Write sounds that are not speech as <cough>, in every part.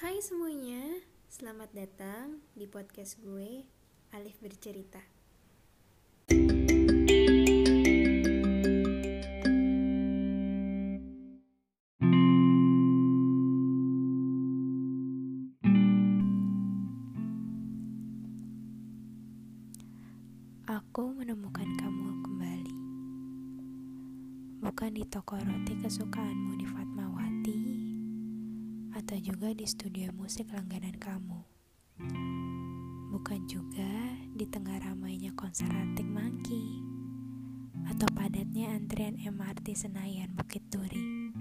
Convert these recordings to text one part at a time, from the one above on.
Hai semuanya, selamat datang di podcast gue, Alif Bercerita. Aku menemukan kamu kembali. Bukan di toko roti kesukaanmu di Fatmawati, atau juga di studio musik langganan kamu. Bukan juga di tengah ramainya konser Arctic Monkey, atau padatnya antrian MRT Senayan Bukit Duri.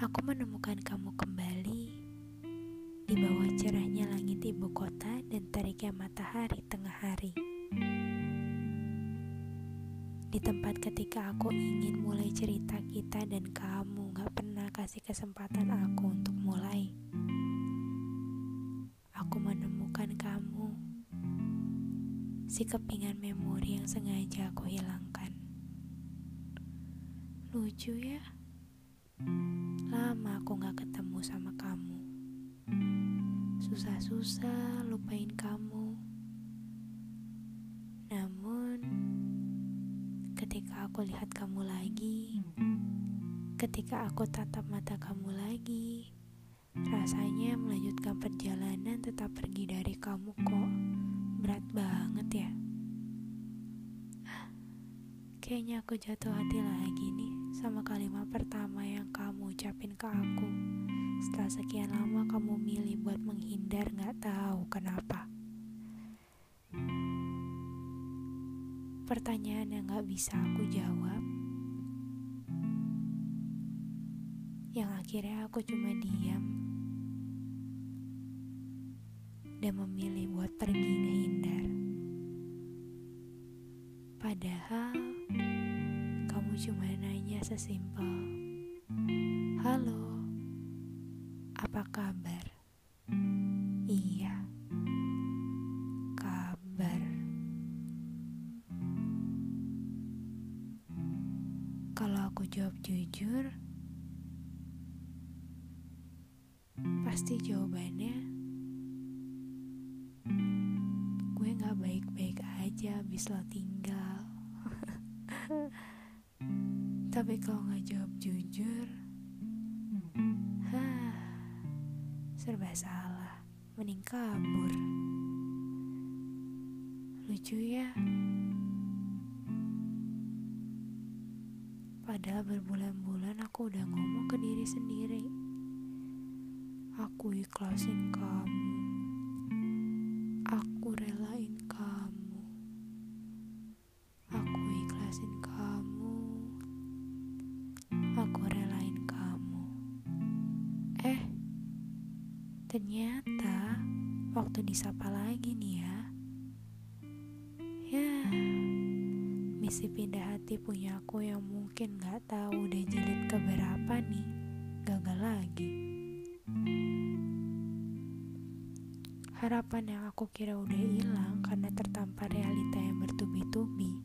Aku menemukan kamu kembali di bawah cerahnya langit ibu kota dan teriknya matahari tengah hari. Di tempat ketika aku ingin mulai cerita kita dan kamu gak pernah kasih kesempatan aku untuk mulai. Aku menemukan kamu. Si kepingan memori yang sengaja aku hilangkan. Lucu ya? Lama aku gak ketemu sama kamu. Susah-susah lupain kamu. Namun, ketika aku lihat kamu lagi, ketika aku tatap mata kamu lagi, rasanya melanjutkan perjalanan tetap pergi dari kamu kok berat banget ya. Kayaknya aku jatuh hati lagi nih sama kalimat pertama yang kamu ucapin ke aku. Setelah sekian lama kamu milih buat menghindar gak tahu kenapa. Pertanyaan yang gak bisa aku jawab Yang akhirnya aku cuma diam Dan memilih buat pergi ngehindar Padahal Kamu cuma nanya sesimpel Halo Apa kabar? Pasti jawabannya gue gak baik-baik aja abis lo tinggal. <laughs> Tapi kalau gak jawab jujur, hah, serba salah, mending kabur. Lucu ya. Padahal berbulan-bulan aku udah ngomong ke diri sendiri. Aku ikhlasin kamu. Aku relain kamu. Aku ikhlasin kamu. Aku relain kamu. Eh, ternyata waktu disapa lagi nih ya. Ya, misi pindah hati punya aku yang mungkin gak tahu udah jilid keberapa nih gagal lagi harapan yang aku kira udah hilang karena tertampar realita yang bertubi-tubi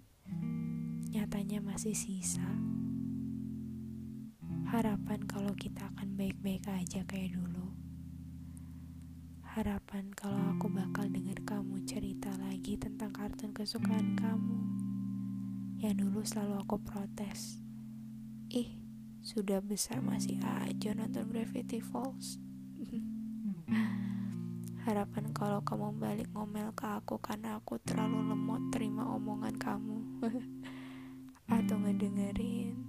nyatanya masih sisa. Harapan kalau kita akan baik-baik aja kayak dulu. Harapan kalau aku bakal dengar kamu cerita lagi tentang kartun kesukaan kamu. Yang dulu selalu aku protes. Ih, sudah besar masih aja nonton Gravity Falls. <laughs> Harapan kalau kamu balik ngomel ke aku karena aku terlalu lemot terima omongan kamu. <laughs> Atau ngedengerin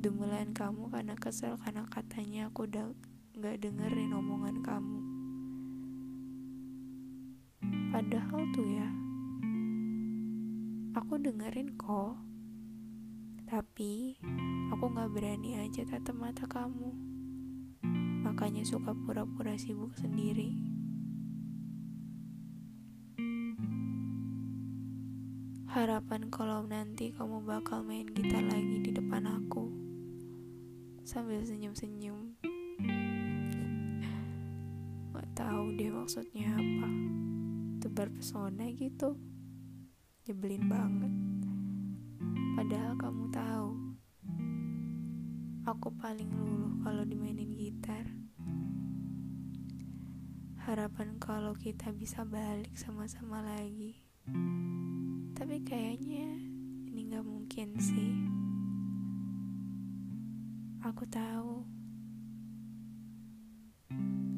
demulan kamu karena kesel karena katanya aku udah gak dengerin omongan kamu. Padahal tuh ya, aku dengerin kok tapi aku gak berani aja tatap mata kamu. Makanya suka pura-pura sibuk sendiri. Harapan kalau nanti kamu bakal main gitar lagi di depan aku. Sambil senyum-senyum. Gak tahu deh maksudnya apa. Tebar pesona gitu. Nyebelin banget. Padahal kamu tahu aku paling luluh kalau dimainin gitar. Harapan kalau kita bisa balik sama-sama lagi. Tapi kayaknya ini gak mungkin sih. Aku tahu.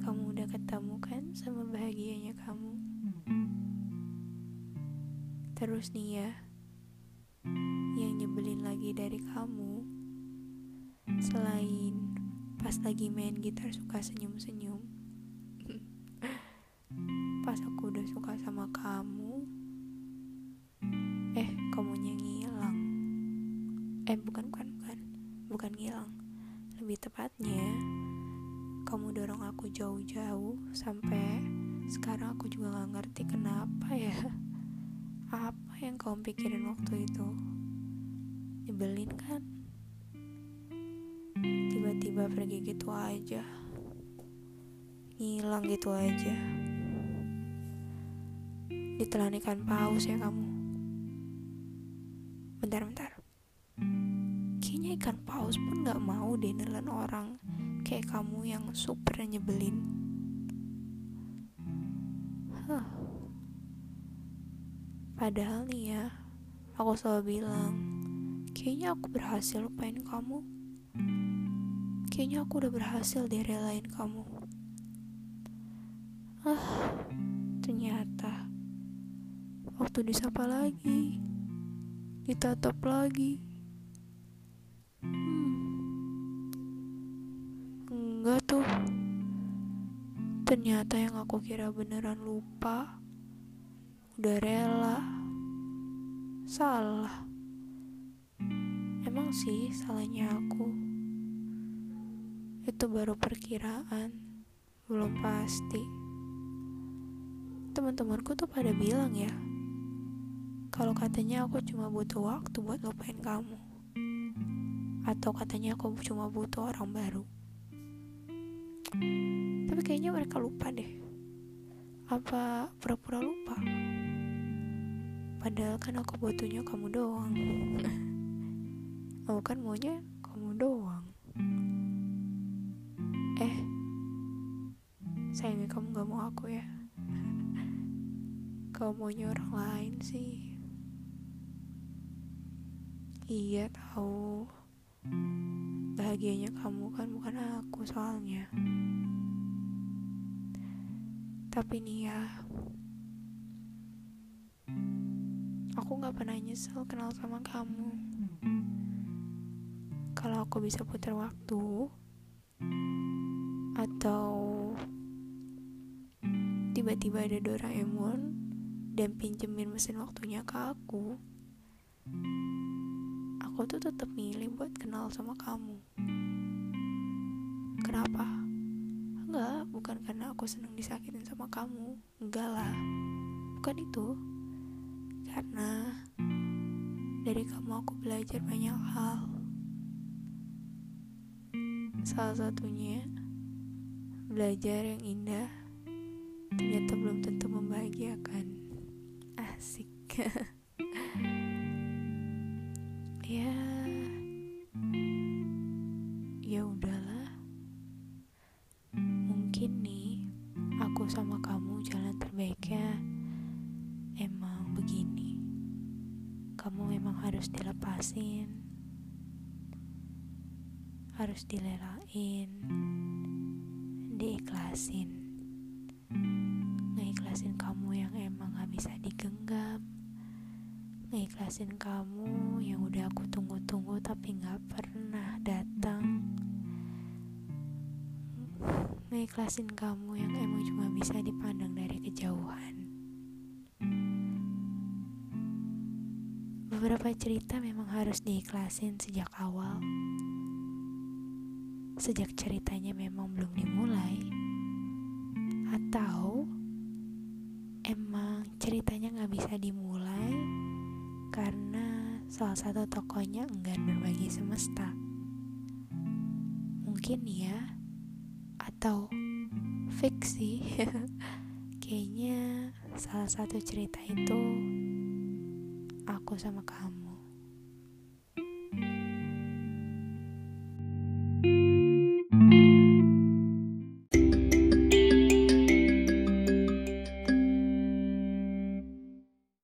Kamu udah ketemu kan sama bahagianya kamu? Terus nih ya yang nyebelin lagi dari kamu selain pas lagi main gitar suka senyum-senyum. <laughs> Pas aku udah suka sama kamu eh kamunya ngilang. Eh bukan bukan bukan. Bukan ngilang. Lebih tepatnya kamu dorong aku jauh-jauh sampai sekarang aku juga gak ngerti kenapa ya. <laughs> Apa yang kamu pikirin waktu itu? Nyebelin kan tiba-tiba pergi gitu aja. Ngilang gitu aja. Ditelan ikan paus ya kamu. Bentar-bentar kayaknya ikan paus pun gak mau deh orang kayak kamu yang super nyebelin. Huh. padahal nih ya aku selalu bilang kayaknya aku berhasil lupain kamu kayaknya aku udah berhasil deh relain kamu. Ah ternyata waktu disapa lagi ditatap lagi. Hmm. enggak tuh. Ternyata yang aku kira beneran lupa udah rela. Salah. Emang sih salahnya aku itu baru perkiraan. Belum pasti. Teman-temanku tuh pada bilang ya kalau katanya aku cuma butuh waktu buat lupain kamu atau katanya aku cuma butuh orang baru. Tapi kayaknya mereka lupa deh. Apa pura-pura lupa? Padahal kan aku butuhnya kamu doang. <laughs> Aku kan maunya kamu maunya orang lain sih Iya tahu. Bahagianya kamu kan bukan aku soalnya. Tapi nih ya, aku gak pernah nyesel kenal sama kamu. Kalau aku bisa putar waktu, atau tiba-tiba ada Doraemon dan pinjemin mesin waktunya ke aku, aku tuh tetap milih buat kenal sama kamu. Kenapa? Enggak, bukan karena aku senang disakitin sama kamu. Enggak lah. Bukan itu. Karena dari kamu aku belajar banyak hal. Salah satunya belajar yang indah ternyata belum tentu membahagiakan. Asik. <laughs> ya. Ya udahlah. Mungkin nih aku sama kamu jalan terbaiknya. Emang begini. Kamu memang harus dilepasin. Harus dilelain. Diikhlasin yang emang gak bisa digenggam. Ngeikhlasin kamu yang udah aku tunggu-tunggu tapi gak pernah datang. Ngeikhlasin kamu yang emang cuma bisa dipandang dari kejauhan. Beberapa cerita memang harus diikhlasin sejak awal. Sejak ceritanya memang belum dimulai. Atau emang ceritanya gak bisa dimulai karena salah satu tokonya enggan berbagi semesta. Mungkin ya, atau fiksi. <laughs> Kayaknya salah satu cerita itu aku sama kamu.